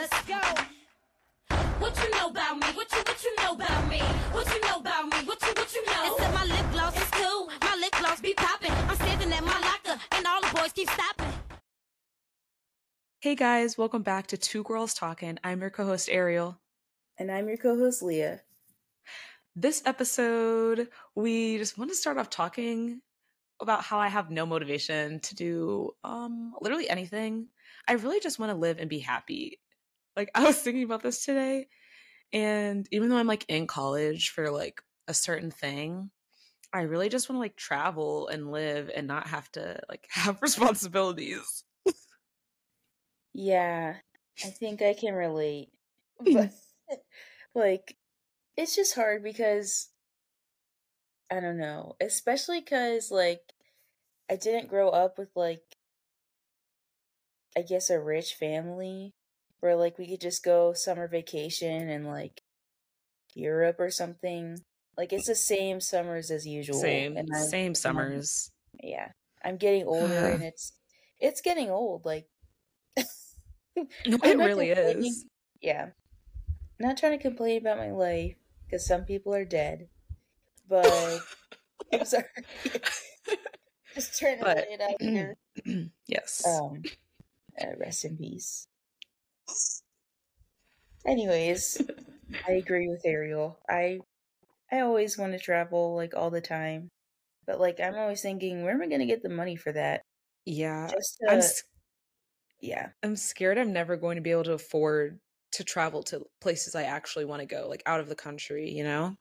Let's go. What you know about me? What you what you know about me? What you know about me? What you what you know? Except my lip gloss is cool. My lip gloss be popping. I'm standing at my locker, and all the boys keep stopping. Hey guys, welcome back to Two Girls Talking. I'm your co-host Ariel. And I'm your co host, Leah. This episode, we just want to start off talking about how I have no motivation to do um literally anything. I really just want to live and be happy. Like I was thinking about this today and even though I'm like in college for like a certain thing, I really just want to like travel and live and not have to like have responsibilities. Yeah, I think I can relate. Mm-hmm. But like it's just hard because I don't know, especially cuz like I didn't grow up with like I guess a rich family where like we could just go summer vacation and like Europe or something. Like it's the same summers as usual. Same and I'm- same I'm- summers. yeah. I'm getting older and it's it's getting old like No, it really is. Yeah. Not trying to complain about my life because some people are dead. But I'm sorry. Just trying to But- lay it out here. yes. Um, uh, rest in peace. Anyways, I agree with Ariel. I I always want to travel like all the time, but like I'm always thinking, where am I going to get the money for that? yeah. Just I'm s- yeah, I'm scared I'm never going to be able to afford to travel to places I actually want to go, like out of the country, you know? And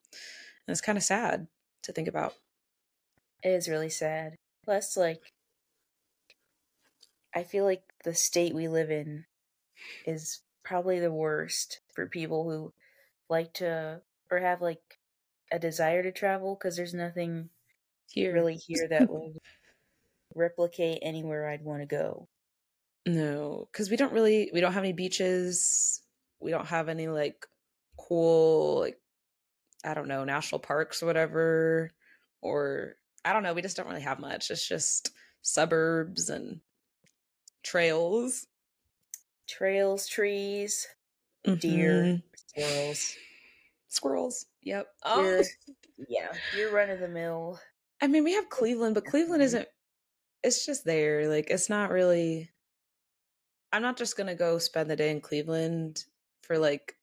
it's kind of sad to think about. it is really sad. Plus, like, I feel like the state we live in is probably the worst for people who like to or have like a desire to travel because there's nothing Here. really here that would replicate anywhere I'd want to go. No, because we don't really, we don't have any beaches. We don't have any like cool, like, I don't know, national parks or whatever. Or I don't know, we just don't really have much. It's just suburbs and trails. Trails, trees, deer, Mhm. squirrels. squirrels. Yep. You're, Um, yeah, you're run of the mill. I mean, we have Cleveland, but Cleveland isn't. It's just there. Like, it's not really. I'm not just gonna go spend the day in Cleveland for like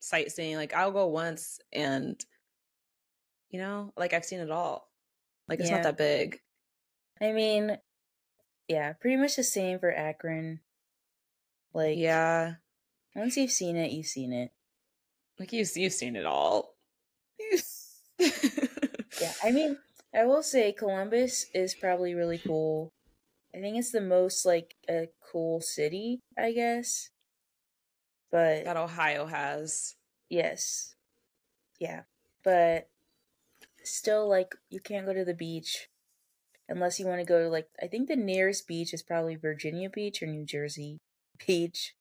sightseeing. Like, I'll go once, and you know, like I've seen it all. Like, it's Yeah. not that big. I mean, yeah, pretty much the same for Akron. Like, yeah, once you've seen it, you've seen it. like you've you've seen it all. Yeah, I mean, I will say Columbus is probably really cool. I think it's the most like a cool city, I guess. But that Ohio has. yes. Yeah. But still like you can't go to the beach unless you want to go to like I think the nearest beach is probably Virginia Beach or New Jersey Beach.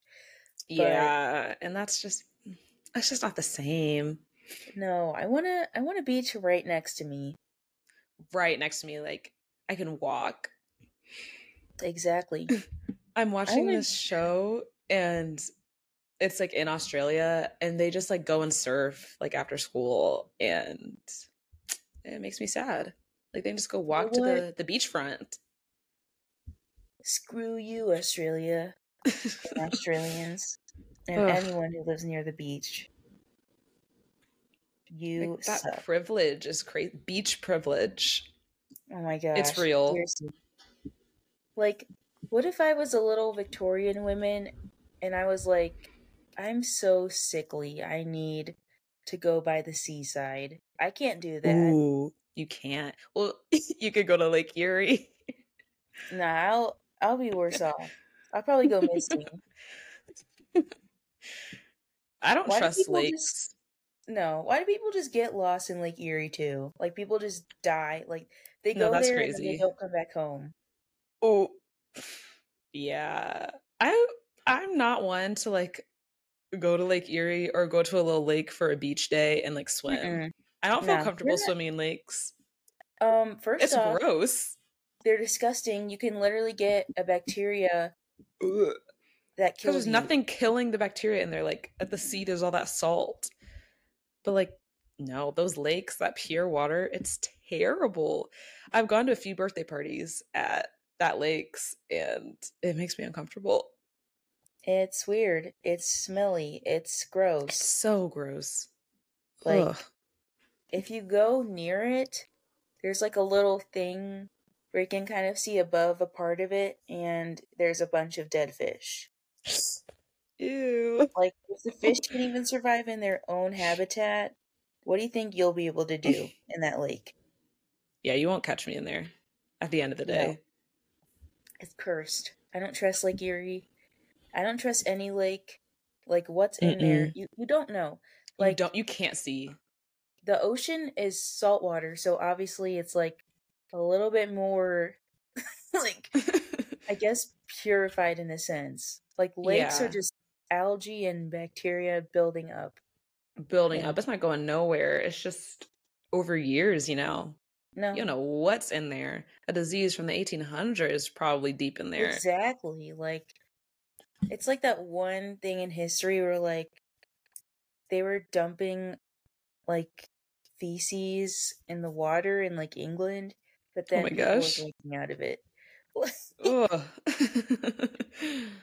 But- Yeah, and that's just mm, that's just not the same. No, I want to I want a beach right next to me. Right next to me, like I can walk. Exactly. I'm watching would- this show and it's like in Australia and they just like go and surf like after school and it makes me sad. Like they just go walk to what? the the beachfront. Screw you, Australia. Australians and Ugh. anyone who lives near the beach. You Like, that suck. privilege is crazy. Beach privilege. Oh my gosh. It's real. seriously. Like, what if I was a little Victorian woman and I was like, I'm so sickly. I need to go by the seaside. I can't do that. Ooh, you can't. Well, you could go to Lake Erie. Nah, I'll I'll be worse off. I'll probably go missing. I don't Why trust people lakes. just- No, why do people just get lost in Lake Erie too? Like people just die. Like they No, go that's there and they don't come back home. Oh, yeah. I I'm not one to like go to Lake Erie or go to a little lake for a beach day and like swim. Mm-mm. I don't feel No, comfortable swimming in lakes. Um, first It's off, gross. they're disgusting. You can literally get a bacteria. That Because kills there's you. nothing killing the bacteria in there. Like at the sea, there's all that salt. But like, no, those lakes, that pure water, it's terrible. I've gone to a few birthday parties at that lakes, and it makes me uncomfortable. It's weird. It's smelly. It's It's gross. so gross. Like Ugh. if you go near it, there's like a little thing where you can kind of see above a part of it, and there's a bunch of dead fish. Ew. Like if the fish can even survive in their own habitat, what do you think you'll be able to do in that lake? Yeah, you won't catch me in there at the end of the No. day. It's cursed. I don't trust Lake Erie. I don't trust any lake. Like what's in there? Mm-mm. You you don't know. you Like don't you can't see. the ocean is saltwater, so obviously it's like a little bit more like I guess purified in a sense. Like lakes are just algae and bacteria building up. Building Yeah. up. It's not going nowhere. It's just over years, you know. No. You don't know what's in there. A disease from the 1800s probably deep in there. Exactly. Like it's like that one thing in history where like they were dumping like feces in the water in like England, but Oh then my people were gosh. drinking out of it. Ugh.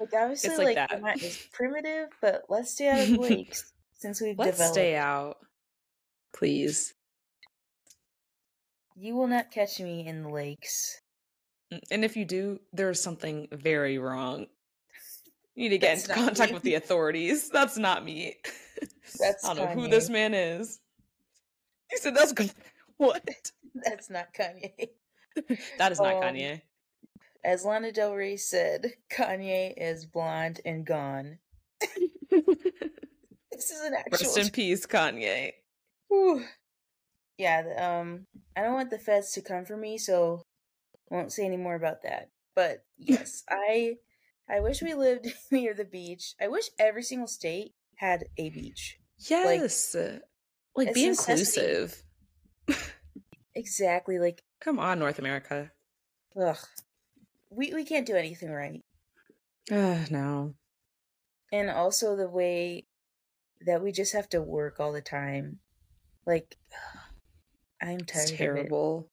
like obviously it's like, like that. not as primitive, but let's stay out of lakes since we've Let's developed. stay out. Please. You will not catch me in the lakes. Mm, And if you do, there's something very wrong. You need to get That's into contact me. with the authorities. That's not me. That's I don't know who this man is. He said that's good. What? That's not Kanye. That is not Um, Kanye. As Lana Del Rey said, Kanye is blonde and gone. This is an actual. Rest in peace, Kanye. Whew. Yeah, um, I don't want the feds to come for me, so won't say any more about that. But yes, I, I wish we lived near the beach. I wish every single state had a beach. Yes. Like, it's be inclusive. Exactly, like Come on, North America. ugh, we we can't do anything right. Uh, no. and also the way that we just have to work all the time. Like, I'm tired It's terrible.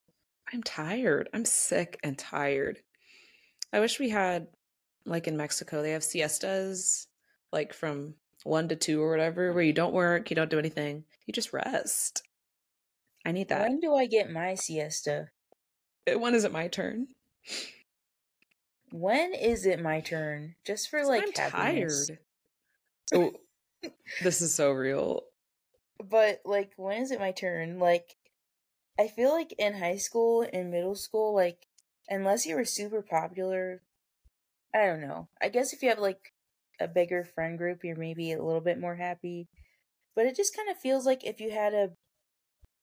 I'm tired. I'm sick and tired. I wish we had, like in Mexico, they have siestas, like from one to two or whatever, where you don't work, you don't do anything, you just rest. I need that. When do I get my siesta? When is it my turn? When is it my turn? Just for like I'm happiness. tired. Oh, this is so real. But like, when is it my turn? Like, I feel like in high school and middle school, like, unless you were super popular, I don't know. I guess if you have like a bigger friend group, you're maybe a little bit more happy. But it just kind of feels like if you had a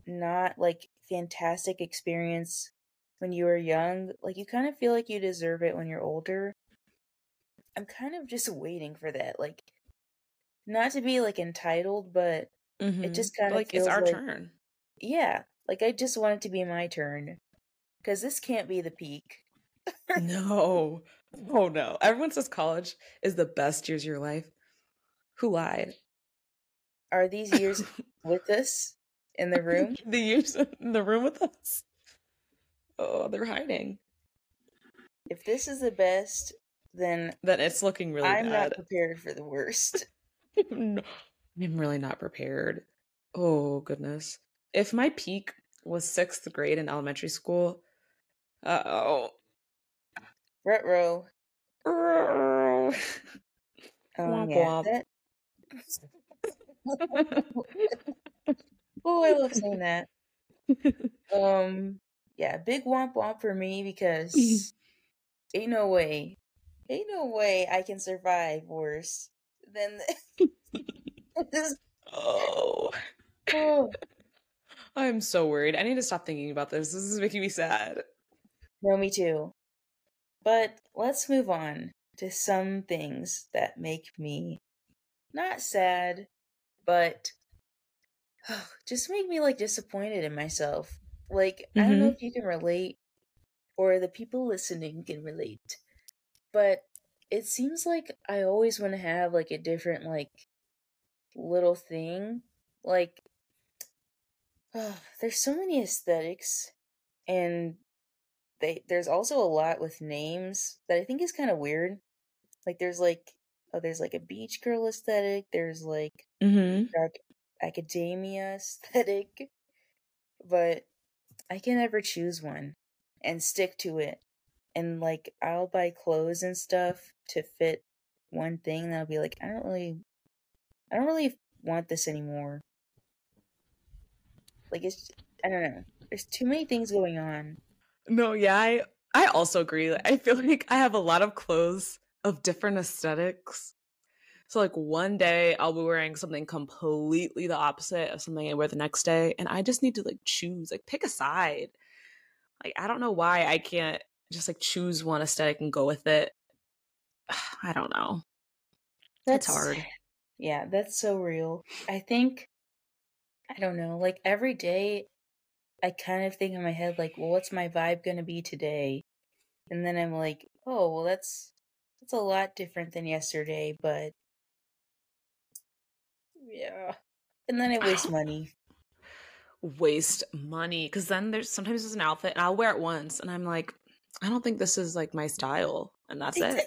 not like fantastic experience when you were young, like you kind of feel like you deserve it when you're older. I'm kind of just waiting for that. Like, not to be like entitled, but Mhm. just kinda like it's our like- turn. yeah, like I just want it to be my turn. Because this can't be the peak. No. Oh no. Everyone says college is the best years of your life. Who lied? Are these years with us in the room? the years in the room with us. Oh, they're hiding. if this is the best, then Then it's looking really I'm not bad. prepared for the worst. No, I'm really not prepared. Oh goodness. If my peak was sixth grade in elementary school, uh oh. Retro. oh, Womp yeah, womp. that- oh, I love saying that. Um, yeah, big womp womp for me because ain't no way, ain't no way I can survive worse than this. oh, oh. I'm so worried. I need to stop thinking about this. This is making me sad. No, me too. But let's move on to some things that make me not sad, but just make me like disappointed in myself. Like, I don't know if you can relate or the people listening can relate, but it seems like I always want to have like a different like little thing. Like uh, there's so many aesthetics and they there's also a lot with names that I think is kind of weird. Like there's like oh there's like a beach girl aesthetic, there's like Mm-hmm. dark academia aesthetic, but I can never choose one and stick to it. And like I'll buy clothes and stuff to fit one thing and I'll be like I don't really I don't really want this anymore. Like it's I don't know. There's too many things going on. No, yeah, I I also agree. I feel like I have a lot of clothes of different aesthetics. So like one day I'll be wearing something completely the opposite of something I wear the next day, and I just need to like choose, like pick a side. Like I don't know why I can't just like choose one aesthetic and go with it. I don't know. That's It's hard. Yeah, that's so real. I think I don't know, like every day I kind of think in my head like, well, what's my vibe going to be today? And then I'm like, oh, well that's that's a lot different than yesterday, but yeah. And then I waste money. Waste money because then there's sometimes there's an outfit and I'll wear it once and I'm like, I don't think this is like my style, and that's Exa- it.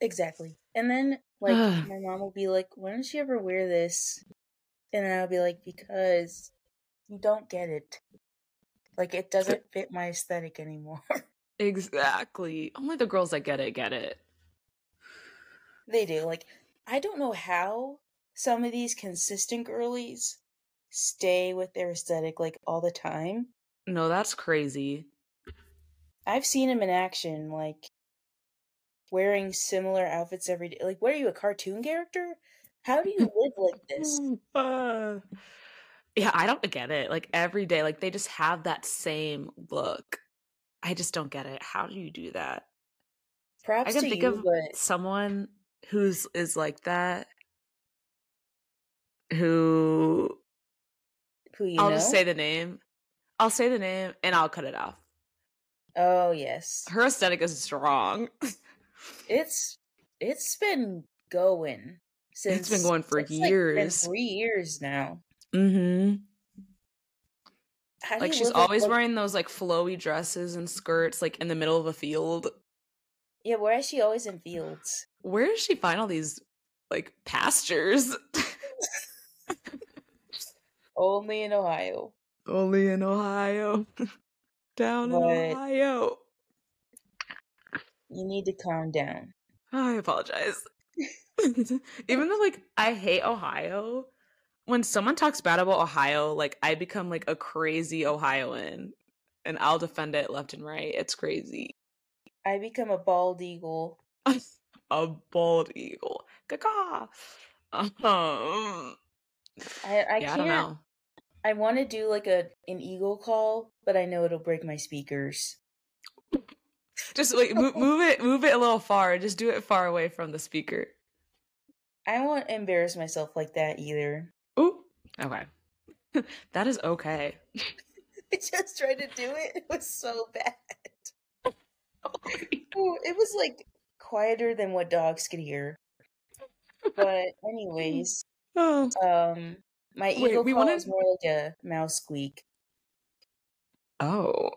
Exactly. And then like my mom will be like, "Why don't you ever wear this?" And then I'll be like, "Because you don't get it. Like it doesn't fit my aesthetic anymore." Exactly. Only the girls that get it get it. they do. Like I don't know how some of these consistent girlies stay with their aesthetic like all the time. No, that's crazy. I've seen them in action, like wearing similar outfits every day. Like, what are you, a cartoon character? How do you live like this? Uh, yeah, I don't get it. Like every day, like they just have that same look. I just don't get it. How do you do that? Perhaps I can think you, of but someone who's is like that. Who who you I'll know? just say the name. I'll say the name and I'll cut it off. oh yes, Her aesthetic is strong. it's it's been going since it's been going for it's, like, been years. three years now. mm-hmm. Like she's always like- wearing those like flowy dresses and skirts, like in the middle of a field. Yeah, where is she always in fields? Where does she find all these like pastures? Only in Ohio. Only in Ohio. Down But- in Ohio. You need to calm down. I apologize. Even though like I hate Ohio, when someone talks bad about Ohio, like I become like a crazy Ohioan and I'll defend it left and right. It's crazy. I become a bald eagle. a bald eagle. Caca. Um, I I yeah, can't. know. I want to do like a an eagle call, but I know it'll break my speakers. Just like move, move it, move it a little far. Just do it far away from the speaker. I won't embarrass myself like that either. Ooh, okay. that is okay. I just tried to do it. It was so bad. Ooh, it was like quieter than what dogs could hear. But anyways, Oh, um, my Wait, eagle we call wanted- is more like a mouse squeak. oh,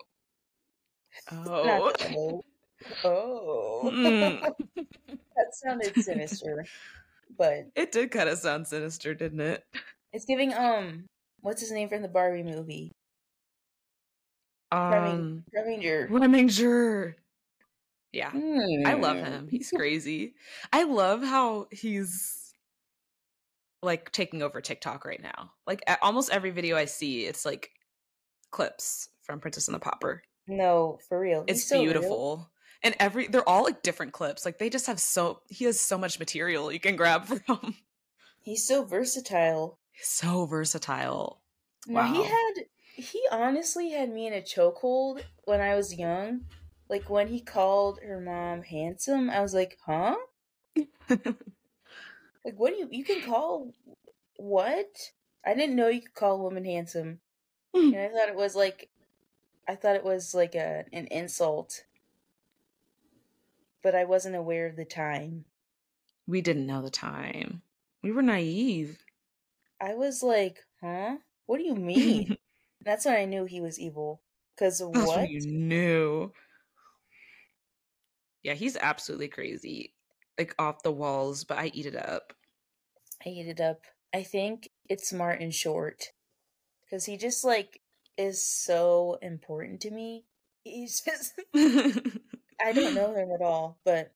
oh. oh. Mm. that sounded sinister, but It did kind of sound sinister, didn't it? it's giving um, what's his name from the Barbie movie? Um, Preminger. Preminger. Yeah, I love Hmm. him. He's crazy. I love how he's like taking over TikTok right now. Like almost every video I see, it's like clips from Princess and the Pauper. No, for real. He's It's so real. beautiful. And every they're all like different clips. Like they just have so he has so much material you can grab from. He's so versatile. He's so versatile. No, he had he honestly had me in a chokehold when I was young. Like when he called her mom handsome, I was like, "Huh? Like what do you you can call what? I didn't know you could call a woman handsome." Hmm. And I thought it was like I thought it was like a an insult. but I wasn't aware of the time. We didn't know the time. We were naive. I was like, huh? What do you mean? That's when I knew he was evil. That's what? what you knew. Yeah, he's absolutely crazy. Like off the walls, but I eat it up. I eat it up. I think it's Martin Short. Because he just, like, is so important to me. He's just, I don't know him at all, but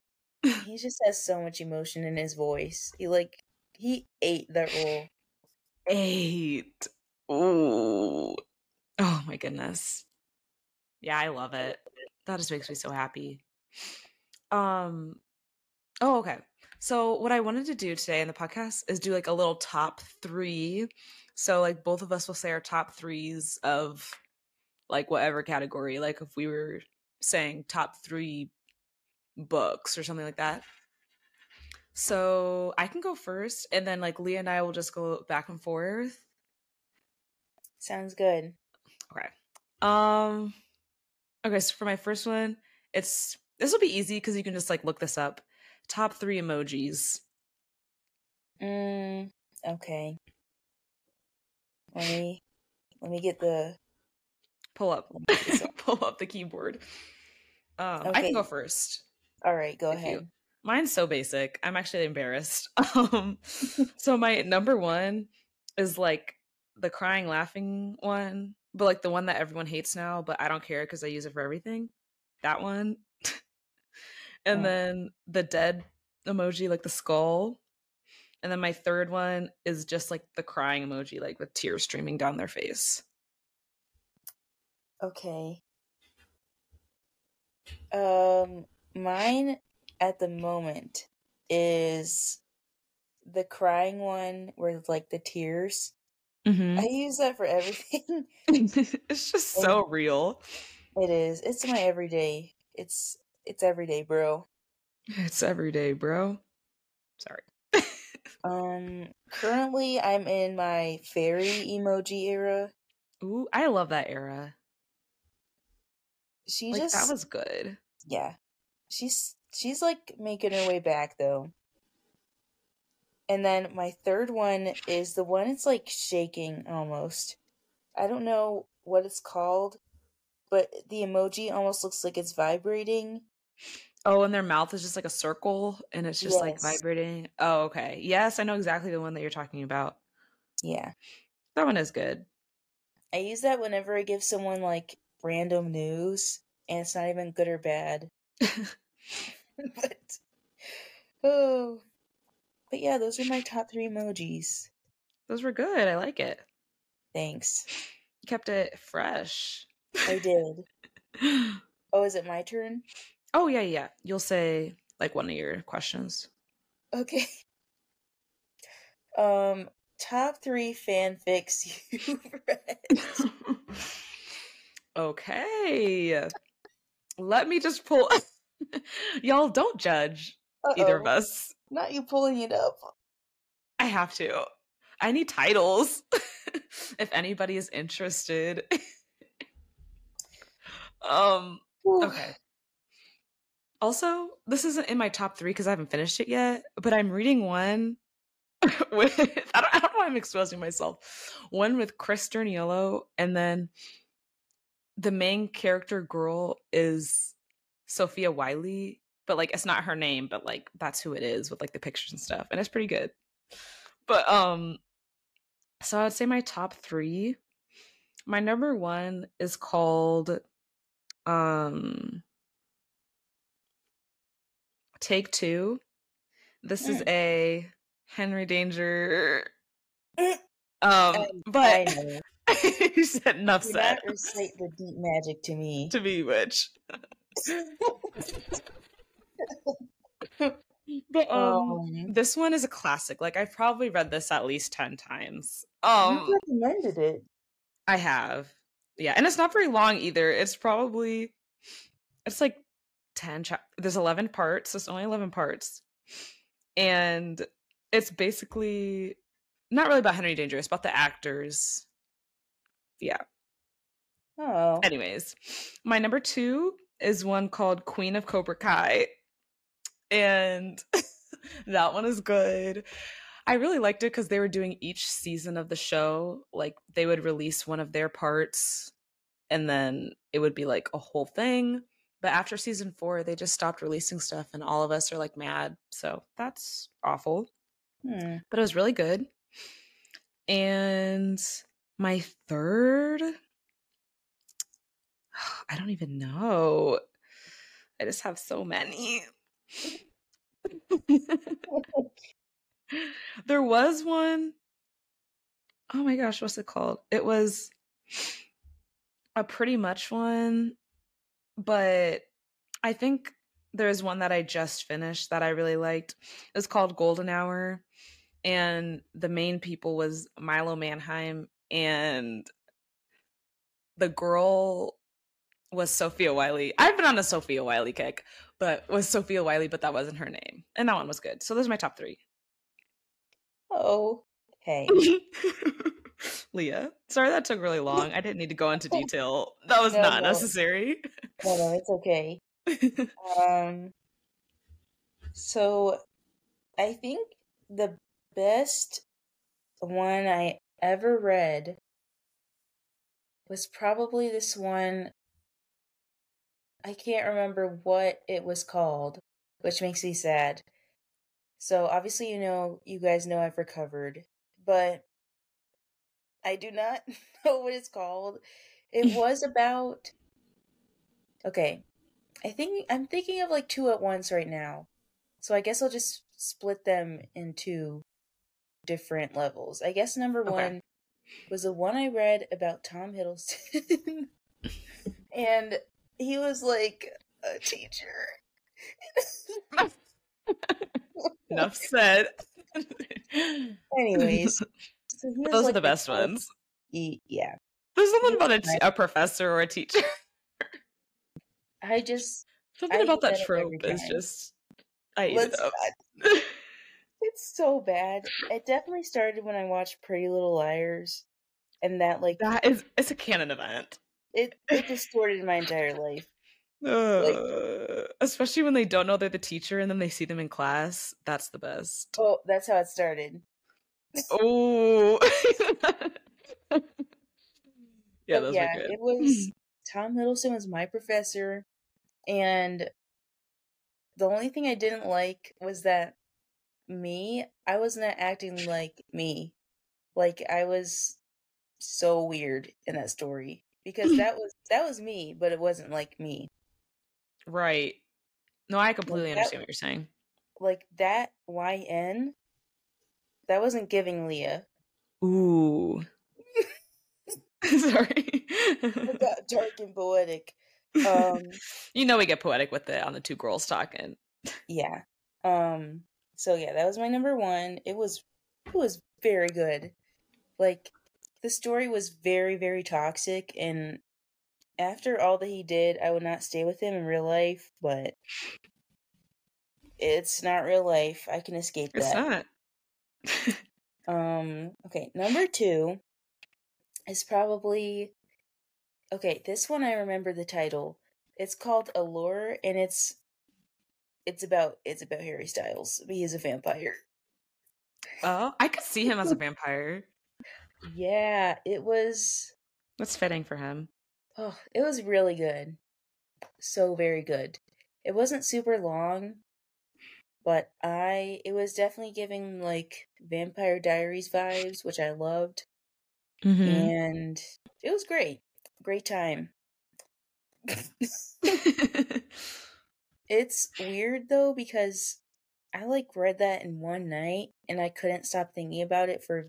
he just has so much emotion in his voice. He, like, he ate that role. Eight. Ooh. Oh my goodness. Yeah, I love it. That just makes me so happy. Um oh okay. So what I wanted to do today in the podcast is do like a little top 3. So like both of us will say our top 3s of like whatever category. Like if we were saying top 3 books or something like that. So I can go first and then like Leah and I will just go back and forth. Sounds good. Okay. Um okay, so for my first one, it's this will be easy because you can just like look this up. Top three emojis. Mm, okay. Let me, let me get the, Pull up. let me get this up. Pull up the keyboard. Um I can go first. Alright, go If you- ahead. Mine's so basic. I'm actually embarrassed. Um so my number one is like the crying laughing one, but like the one that everyone hates now, but I don't care because I use it for everything. That one. and Oh. then the dead emoji, like the skull. And then my third one is just like the crying emoji, like with tears streaming down their face. Okay. Um, mine at the moment is the crying one where like the tears. Mm-hmm. I use that for everything. it's just so real. It is. It's my everyday. It's it's everyday, bro. It's every day, bro. Sorry. Um, currently I'm in my fairy emoji era. Ooh, I love that era. She Like just that was good. yeah. She's she's like making her way back though. And then my third one is the one it's like shaking almost. I don't know what it's called, but the emoji almost looks like it's vibrating. Oh, and their mouth is just like a circle and it's just like vibrating. Oh, okay. Yes, I know exactly the one that you're talking about. Yeah. That one is good. I use that whenever I give someone like random news and it's not even good or bad. but oh but yeah those are my top three emojis Those were good. I like it. thanks You kept it fresh. i did oh is it my turn oh, yeah, yeah. You'll say like one of your questions. okay um top three fanfics you've read okay. Let me just pull. Y'all don't judge either of us. not you pulling it up I have to. I need titles. if anybody is interested. um Whew. okay. Also, this isn't in my top three because I haven't finished it yet, but I'm reading one with I don't, I don't know why I'm exposing myself. One with Chris Sturniolo, and then the main character girl is Sofia Wylie, but like it's not her name, but like that's who it is with like the pictures and stuff, and it's pretty good. But um, so I would say my top three. My number one is called um Take Two. This is Mm. a Henry Danger. Mm. Um, but you said enough Do said not recite the deep magic to me. to be which. But um, Um, this one is a classic. Like I've probably read this at least ten times. you Um, recommended it. I have. Yeah, and it's not very long either. It's probably it's like 10 chap- there's 11 parts. There's only 11 parts. And it's basically not really about Henry Danger, it's about the actors. Yeah. Oh, Anyways, my number 2 is one called Queen of Cobra Kai. and that one is good. I really liked it because they were doing each season of the show. Like they would release one of their parts and then it would be like a whole thing. But after season four, they just stopped releasing stuff and all of us are like mad. So that's awful. Hmm. But it was really good. And my third, I don't even know. I just have so many. there was one oh my gosh, what's it called? It was a pretty much one, but I think there's one that I just finished that I really liked. It was called Golden Hour, and the main people was Milo Manheim and the girl was Sofia Wylie. I've been on a Sofia Wylie kick, but was Sofia Wylie, but that wasn't her name. And that one was good. So those are my top three. Oh, okay. Leah. Sorry that took really long. I didn't need to go into detail. That was No, not no. necessary. No, no, it's okay. Um, so I think the best one I ever read was probably this one. I can't remember what it was called, which makes me sad. So obviously, you know, you guys know I've recovered, but I do not know what it's called. It was about. Okay, I think I'm thinking of like two at once right now. So I guess I'll just split them into different levels. I guess number Okay. one was the one I read about Tom Hiddleston. and he was like a teacher. Enough said. Anyways, so those are like the best ones. he- yeah. There's something about a, t- a professor or a teacher. I just Something I about that trope is just. I let's it up. It's so bad. It definitely started when I watched Pretty Little Liars, and that like that is. It's a canon event. it it distorted my entire life. Uh, especially when they don't know they're the teacher and then they see them in class. That's the best. Oh, that's how it started. Oh. yeah, those yeah, good. it was Tom Hiddleston was my professor, and the only thing I didn't like was that me, I was not acting like me. Like I was so weird in that story because that was that was me, but it wasn't like me. Right. No, I completely that- understand what you're saying. Like that YN, that wasn't giving Leah. Ooh. Sorry. Dark and poetic. Um, you know we get poetic with it on the two girls talking. yeah. Um, so yeah, that was my number one. It was it was very good. Like the story was very very toxic and after all that he did, I would not stay with him in real life, but it's not real life. I can escape It's that. not. Um, okay, number two is probably okay. This one I remember the title. It's called Allure, and it's it's about it's about Harry Styles. He is a vampire. oh, I could see him as a vampire. Yeah, it was. That's fitting for him. Oh, it was really good. So very good. It wasn't super long, but I it was definitely giving like Vampire Diaries vibes, which I loved. Mm-hmm. and it was great. Great time. it's weird though because I like read that in one night and I couldn't stop thinking about it for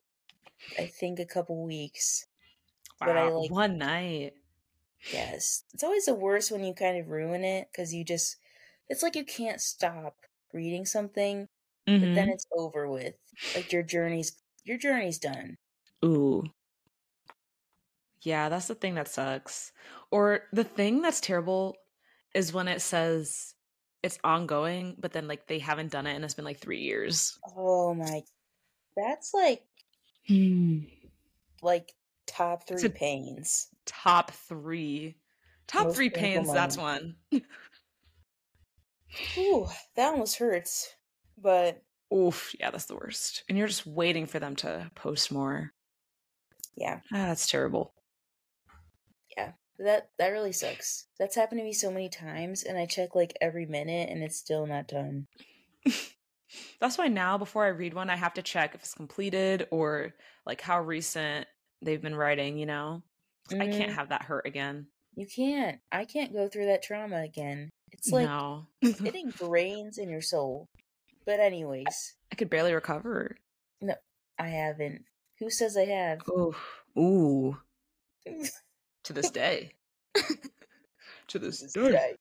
I think a couple weeks. But I wow, like- one night. Yes. It's always the worst when you kind of ruin it cuz you just it's like you can't stop reading something but Mhm. then it's over with. Like your journey's your journey's done. Ooh. Yeah, that's the thing that sucks. Or the thing that's terrible is when it says it's ongoing, but then like they haven't done it and it's been like three years. Oh my that's like like top 3 a- pains. Top three. Top Most three pains, that's one. Ooh, that almost hurts. But Oof, yeah, that's the worst. And you're just waiting for them to post more. yeah, Ah, that's terrible. yeah. That that really sucks. That's happened to me so many times and I check like every minute and it's still not done. That's why now, before I read one, I have to check if it's completed or like how recent they've been writing, you know? I can't Mhm. have that hurt again. You can't. I can't go through that trauma again. It's like no. it ingrains in your soul. But anyways, I could barely recover. No, I haven't. Who says I have? Ooh. Ooh. To this day. to this This day.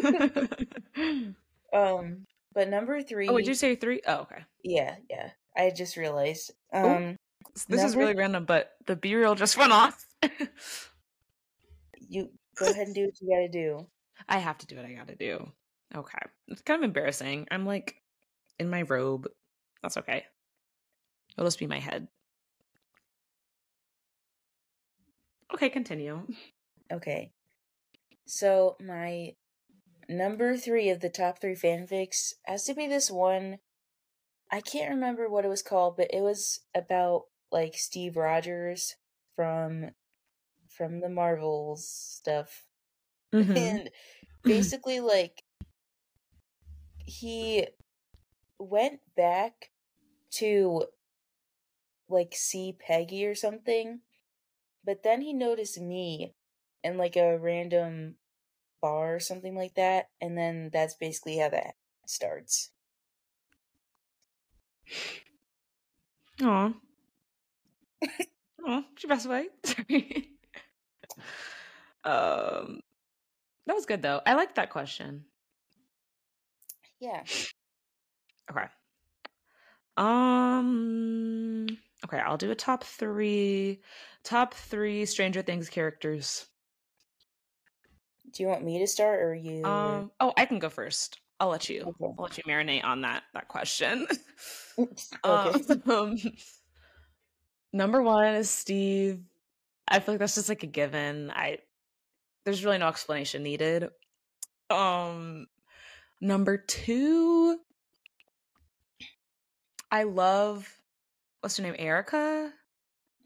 guy. Um, but number three. oh, did you say three? Oh, okay. Yeah, yeah. I just realized. Oh. Um, This is really random, but the BeReal just went off. you go ahead and do what you gotta do. I have to do what I gotta do. Okay. It's kind of embarrassing. I'm like in my robe. That's okay. It'll just be my head. Okay, continue. Okay. So my number three of the top three fanfics has to be this one. I can't remember what it was called, but it was about like Steve Rogers from from the Marvels stuff. Mhm. And basically like he went back to like see Peggy or something, but then he noticed me in like a random bar or something like that, and then that's basically how that starts. Aw. Aw, she passed away. Sorry. um that was good though. I liked that question. Yeah. Okay. Um okay, I'll do a top 3 top 3 Stranger Things characters. Do you want me to start or you? Um oh, I can go first. I'll let you. Okay. I'll let you marinate on that that question. okay. Um, number 1 is Steve. I feel like that's just like a given. I there's really no explanation needed. Um number 2 I love what's her name? Erica?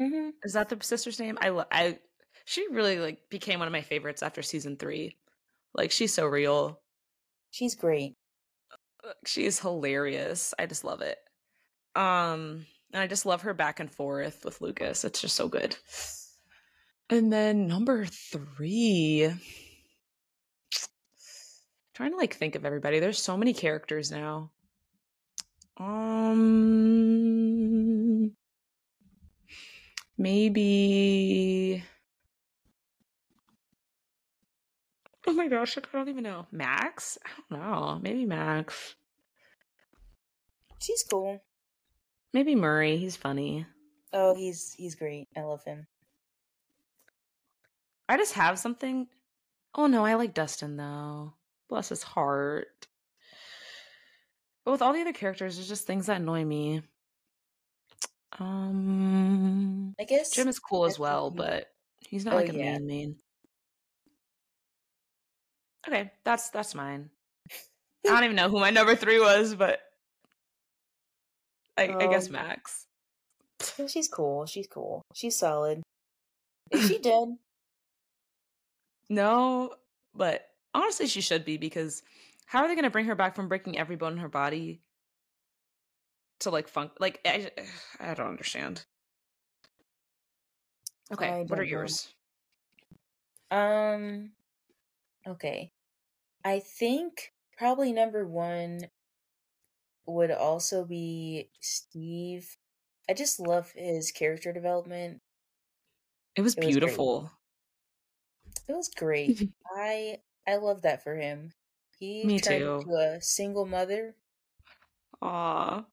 hmm Is that the sister's name? I lo- I she really like became one of my favorites after season 3. Like she's so real. She's great. Uh, She's hilarious. I just love it. Um and I just love her back and forth with Lucas. It's just so good. And then number 3 trying to like think of everybody. There's so many characters now. Um maybe Oh my gosh, I don't even know. Max? I don't know. Maybe Max. She's cool. Maybe Murray. He's funny. Oh, he's he's great. I love him. I just have something. Oh no, I like Dustin though. Bless his heart. But with all the other characters, there's just things that annoy me. Um, I guess Jim is cool as well, but he's not Oh, like a yeah. main main. Okay, that's that's mine. I don't even know who my number three was, but I, I guess Um, Max. She's cool. She's cool. She's solid. Is she dead? No, but honestly, she should be because how are they going to bring her back from breaking every bone in her body to like funk? Like, I, I don't understand. Okay, I what are know. yours? Um. Okay. I think probably number one would also be Steve. I just love his character development. It was It was beautiful. It was great. I I love that for him. He Me turned too. into a single mother. Aw,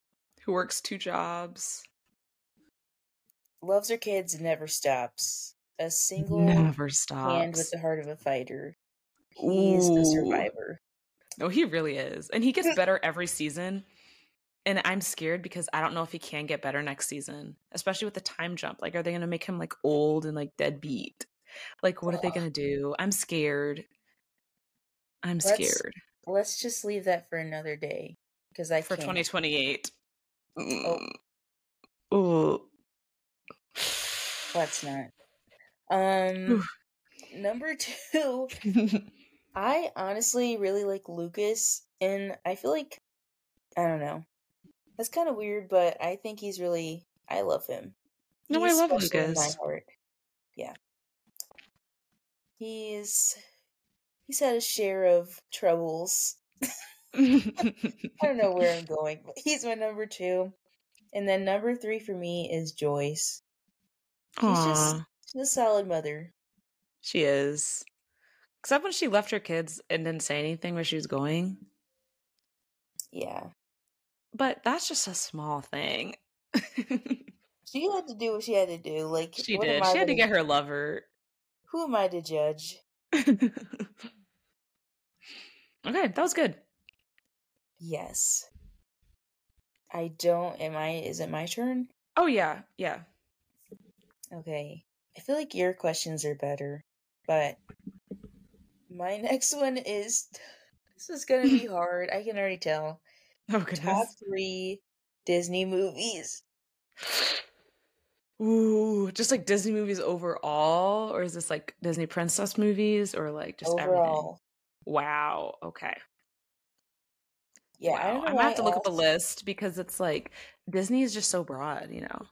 who works two jobs? Loves her kids, never stops. A single Never hand stops. with the heart of a fighter. He's the Ooh. survivor. No, he really is. And he gets better every season. And I'm scared because I don't know if he can get better next season, especially with the time jump. Like, are they going to make him like old and like deadbeat? Like, what are they going to do? I'm scared. I'm Let's- scared. let's just leave that for another day because I for can't. 2028. Oh. Mm. Ooh. Let's not. Um, number two, I honestly really like Lucas, and I feel like I don't know. That's kind of weird, but I think he's really. I love him. no, I He's love special in my Lucas. heart. Yeah, he's he's had a share of troubles. I don't know where I'm going, but he's my number two, and then number three for me is Joyce. She's just she's a solid mother. she is. Except when she left her kids and didn't say anything where she was going. Yeah, But that's just a small thing. she had to do what she had to do. Like she did. She had to get her lover. Who am I to judge? okay, that was good. Yes. I don't. Am I? Is it my turn? Oh yeah, yeah. Okay. I feel like your questions are better, but my next one is. This is gonna be hard. I can already tell. Oh Top three Disney movies. Ooh, just like Disney movies overall, or is this like Disney princess movies, or like just everything? overall. Wow. Okay. Yeah, I wow. don't know I'm gonna have to look at the else- list because it's like Disney is just so broad, you know.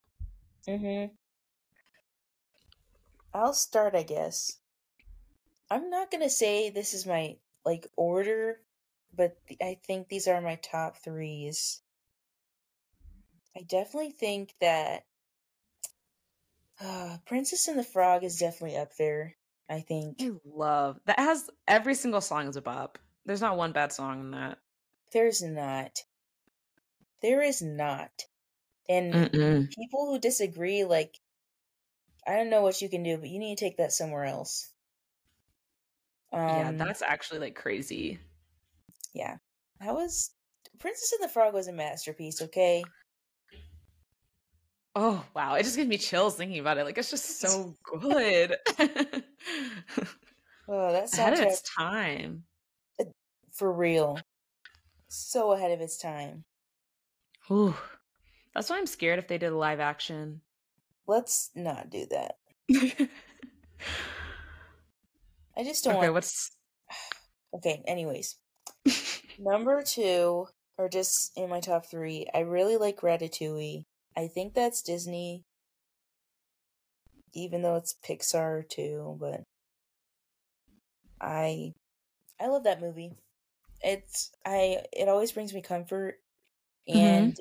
Mhm. I'll start, I guess. I'm not gonna say this is my like order, but th- I think these are my top threes. I definitely think that uh, Princess and the Frog is definitely up there. I think I love that has every single song is a bop. There's not one bad song in that. there's not, there is not, and Mm-mm. people who disagree, like, I don't know what you can do, but you need to take that somewhere else. Um, yeah, that's actually like crazy. yeah, that was Princess and the Frog was a masterpiece. Okay, Oh wow, it just gives me chills thinking about it. Like it's just so good. oh, that Ahead of its time. Uh, for real, so ahead of its time. Ooh. That's why I'm scared if they did a live action. Let's not do that. I just don't okay, want. what's Okay, anyways, number two, or just in my top three, I really like Ratatouille. I think that's Disney, even though it's Pixar too. But I, I love that movie. It's I. It always brings me comfort, Mhm. and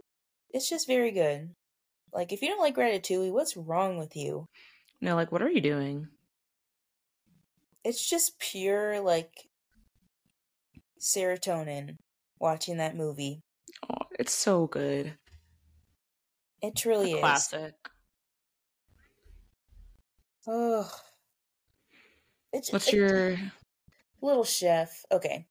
it's just very good. Like if you don't like Ratatouille, what's wrong with you? no, like what are you doing? It's just pure like serotonin watching that movie. Oh, it's so good. It truly is. Classic. Oh, it's What's it's your little chef? Okay,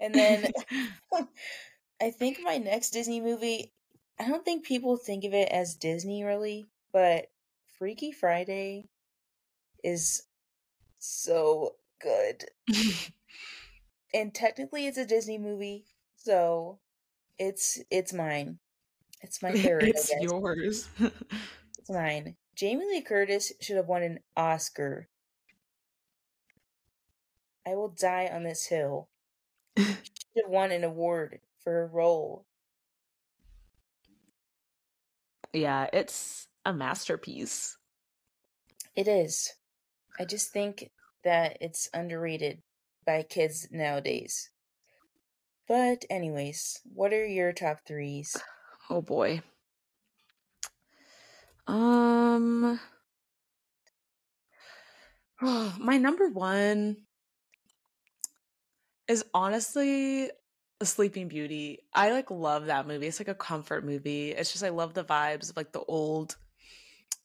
and then I think my next Disney movie. I don't think people think of it as Disney really, but Freaky Friday is so good. And technically, it's a Disney movie, so it's it's mine. It's my third. It's yours. It's mine. Jamie Lee Curtis should have won an Oscar. I will die on this hill. She should have won an award for her role. yeah, it's a masterpiece. It is. I just think that it's underrated by kids nowadays. But, anyways, what are your top threes? Oh boy. Um my number one is honestly Sleeping Beauty. I like love that movie. It's like a comfort movie. It's just I love the vibes of like the old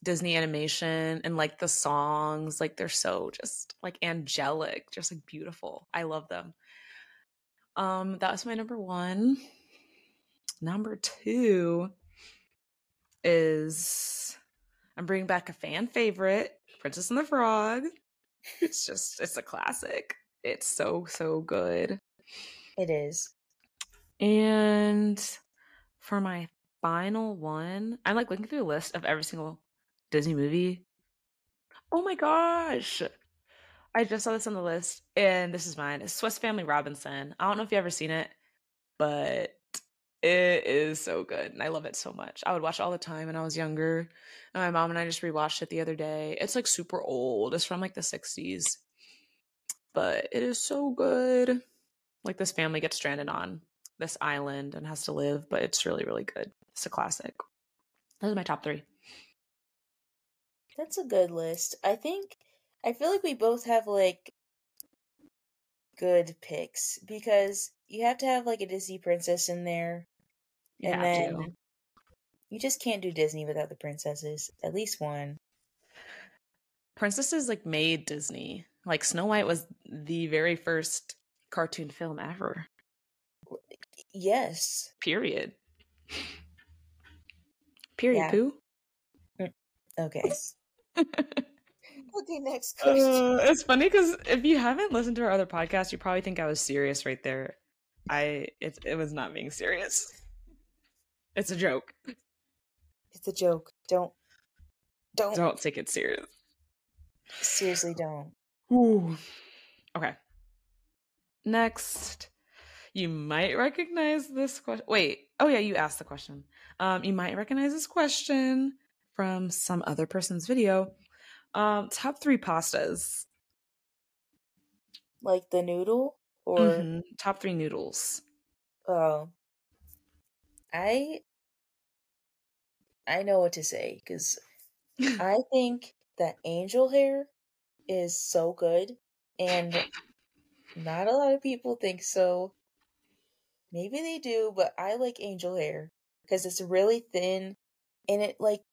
Disney animation and like the songs. Like they're so just like angelic, just like beautiful. I love them. Um, that was my number one. Number two is I'm bringing back a fan favorite, Princess and the Frog. It's just it's a classic. It's so so good. It is. And for my final one, I'm like looking through a list of every single Disney movie. Oh my gosh. I just saw this on the list, and this is mine. It's Swiss Family Robinson. I don't know if you've ever seen it, but it is so good, and I love it so much. I would watch it all the time when I was younger. And my mom and I just rewatched it the other day. It's like super old. It's from like the '60s, but it is so good. Like this family gets stranded on this island and has to live, but it's really, really good. It's a classic. Those are my top three. That's a good list. I think I feel like we both have like good picks because you have to have like a Disney princess in there. You and then to. you just can't do Disney without the princesses. At least one. Princesses like made Disney. Like Snow White was the very first cartoon film ever. Yes. Period. Period. Yeah. Pooh. Okay. okay, next Uh, it's funny because if you haven't listened to our other podcast, you probably think I was serious right there. I it it was not being serious. It's a joke. It's a joke. Don't don't, Don't take it serious. seriously don't. Ooh. Okay. Next, you might recognize this question. Wait. Oh yeah, you asked the question. Um, you might recognize this question from some other person's video. Um, top three pastas. Like the noodle or Mhm. Top three noodles. oh I I know what to say because I think that angel hair is so good and not a lot of people think so. Maybe they do, but I like angel hair because it's really thin and it like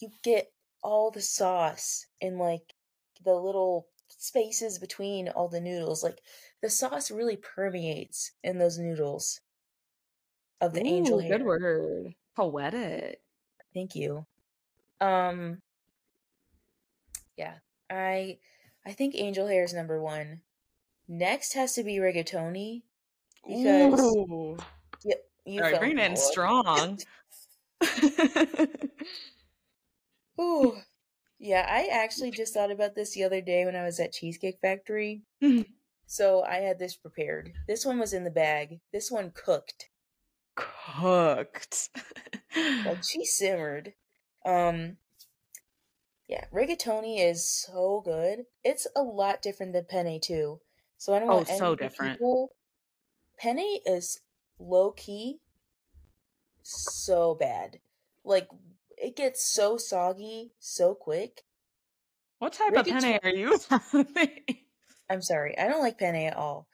you get all the sauce in like the little spaces between all the noodles. Like the sauce really permeates in those noodles of the angel Ooh, hair. Good word. Poetic. Thank you. Um yeah, I I think angel hair is number 1. Next has to be rigatoni because Ooh. yep, you All right, fell bringing it in strong. Ooh. Yeah, I actually just thought about this the other day when I was at Cheesecake Factory. Mhm. So I had this prepared. This one was in the bag. This one cooked. Cooked. Like she simmered. Um yeah, rigatoni is so good. It's a lot different than penne too. So I don't Oh, want so different. people. Penne is low key so bad. Like it gets so soggy so quick. what type of penne are you having? I'm sorry, I don't like penne at all.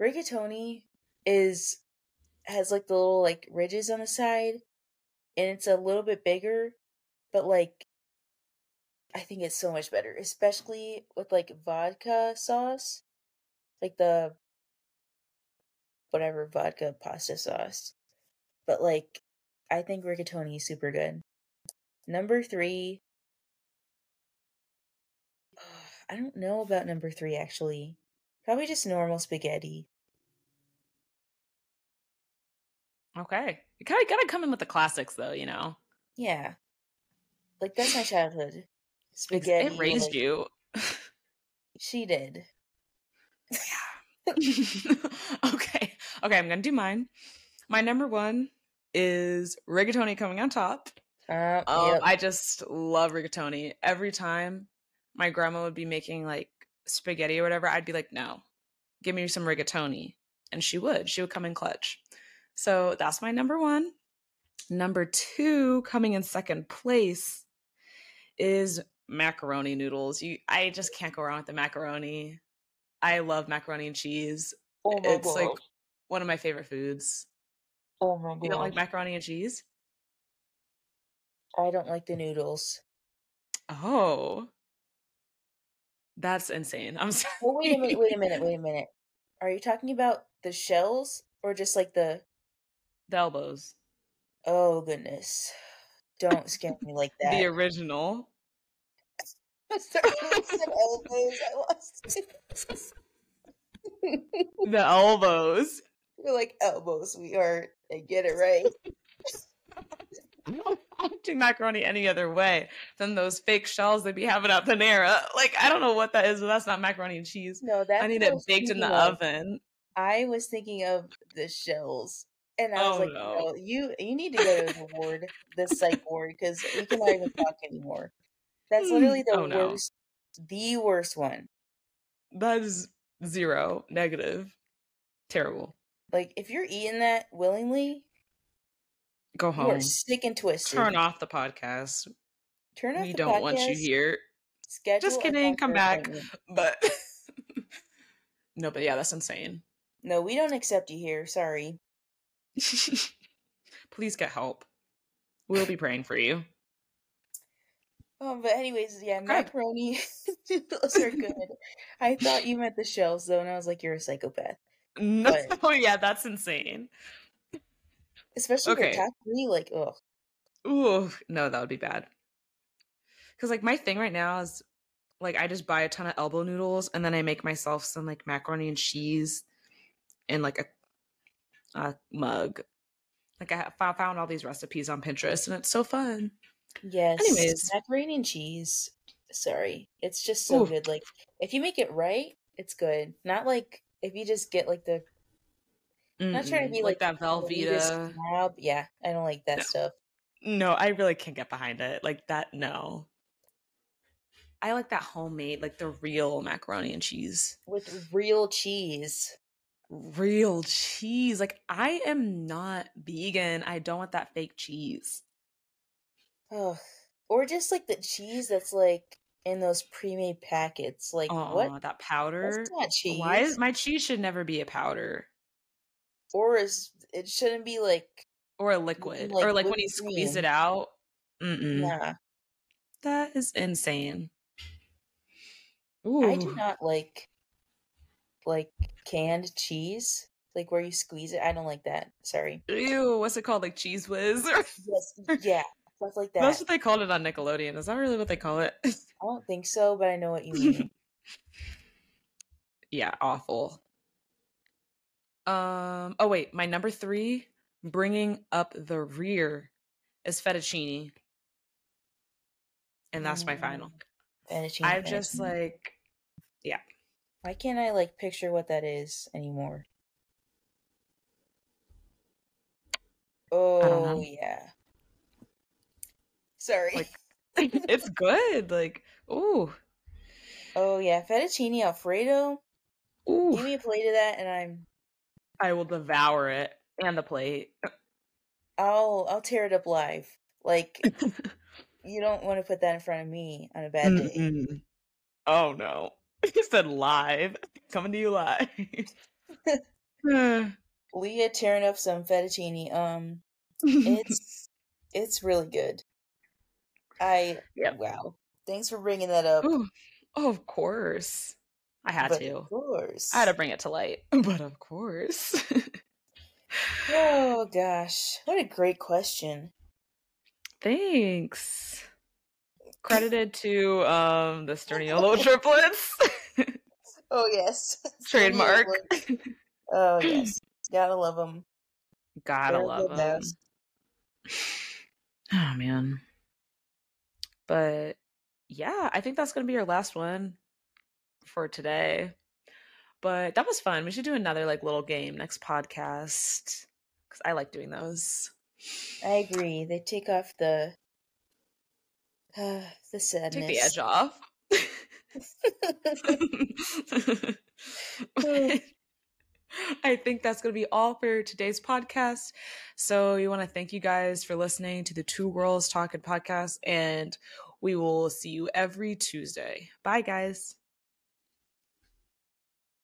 Rigatoni is has like the little like ridges on the side, and it's a little bit bigger, but like I think it's so much better, especially with like vodka sauce, like the whatever vodka pasta sauce. But like, I think rigatoni is super good. Number three. I don't know about number three actually. Probably just normal spaghetti. Okay. You kind of gotta come in with the classics, though, you know? Yeah. Like that's my childhood. Spaghetti. It raised like, you. She did. Yeah. Okay. Okay, I'm gonna do mine. My number one is rigatoni coming on top. Uh, Um, yep. I just love rigatoni. Every time my grandma would be making like spaghetti or whatever, I'd be like, no, give me some rigatoni. And she would. She would come in clutch. So that's my number one. Number two, coming in second place, is macaroni noodles. You I just can't go wrong with the macaroni. I love macaroni and cheese. oh my It's like one of my favorite foods. oh my god! You don't like macaroni and cheese? I don't like the noodles. Oh. That's insane. I'm sorry. Well, wait a minute, wait a minute, wait a minute. Are you talking about the shells or just like the? The elbows. Oh goodness! Don't scare me like that. The original. Sorry, I said elbows. I lost. The elbows. We're like elbows, sweetheart. And get it right. I don't do macaroni any other way than those fake shells they be having at Panera. Uh, like I don't know what that is, but that's not macaroni and cheese. No, that's I need it baked in the of. oven. I was thinking of the shells. And I was Oh, like, no. no, you you need to go to the ward, the psych ward, because we cannot even talk anymore. That's hmm, literally the Oh, no. worst, the worst one. That is zero negative, terrible. Like if you're eating that willingly, Go you home. are sick and twisted. Turn off the podcast. Turn off We don't want you here. Schedule Just kidding. Come back. But no, but yeah, that's insane. No, we don't accept you here. Sorry. Please get help. We'll be praying for you. Um, but anyways, yeah, macaroni noodles are good. I thought you meant the shells though, and I was like, you're a psychopath. No, But- yeah, that's insane. Especially Okay. three, like, ugh. Ooh, no, that would be bad. Cause like my thing right now is like I just buy a ton of elbow noodles and then I make myself some like macaroni and cheese and like a, a mug. Like I found all these recipes on Pinterest and it's so fun. Yes. Anyways. macaroni and cheese. Sorry, it's just so Ooh. good. Like, if you make it right, it's good. Not like if you just get like the not trying to be like, like, that Velveeta. Yeah, I don't like that No. stuff. No, I really can't get behind it. Like that, no. I like that homemade, like the real macaroni and cheese. With real cheese. Real cheese. Like I am not vegan. I don't want that fake cheese. Oh, or just like the cheese that's like in those pre-made packets. Like Oh, what? that powder. That's not cheese. Why is my cheese should never be a powder or is it shouldn't be like or a liquid like or like when you squeeze it out? Mm-mm. nah. That is insane. I do not like like canned cheese, like where you squeeze it. I don't like that. Sorry. Ew, what's it called? Like Cheez Whiz? Yes, yeah, stuff like that. That's what they called it on Nickelodeon. Is that really what they call it? I don't think so, but I know what you mean. yeah, awful. Um. Oh wait, my number three, bringing up the rear, is fettuccine, and that's my final. Fettuccine, I've just like, like, Why can't I like picture what that is anymore? Oh yeah. Sorry. Like- it's good. Like, ooh, oh yeah, fettuccine alfredo. Give me a plate of that, and I'm I will devour it and the plate. I'll I'll tear it up live. Like you don't want to put that in front of me on a bad day. Mm-mm. Oh no, you said live, coming to you live. Leah tearing up some fettuccine. Um, it's it's really good. I Yep. wow. Thanks for bringing that up. Ooh, oh, of course. I had but to. Of course. I had to bring it to light, but of course. Oh gosh, what a great question. Thanks. Credited to um the Sturniolo triplets. Oh yes, Trademark. Oh yes, gotta love them. Gotta They're love them. Oh man. But yeah, I think that's gonna be our last one for today. But that was fun. We should do another like little game next podcast. Cause I like doing those. I agree. They take off the uh, the sadness. Take the edge off. I think that's going to be all for today's podcast. So, we want to thank you guys for listening to the Two Girls Talking podcast, and we will see you every Tuesday. Bye, guys.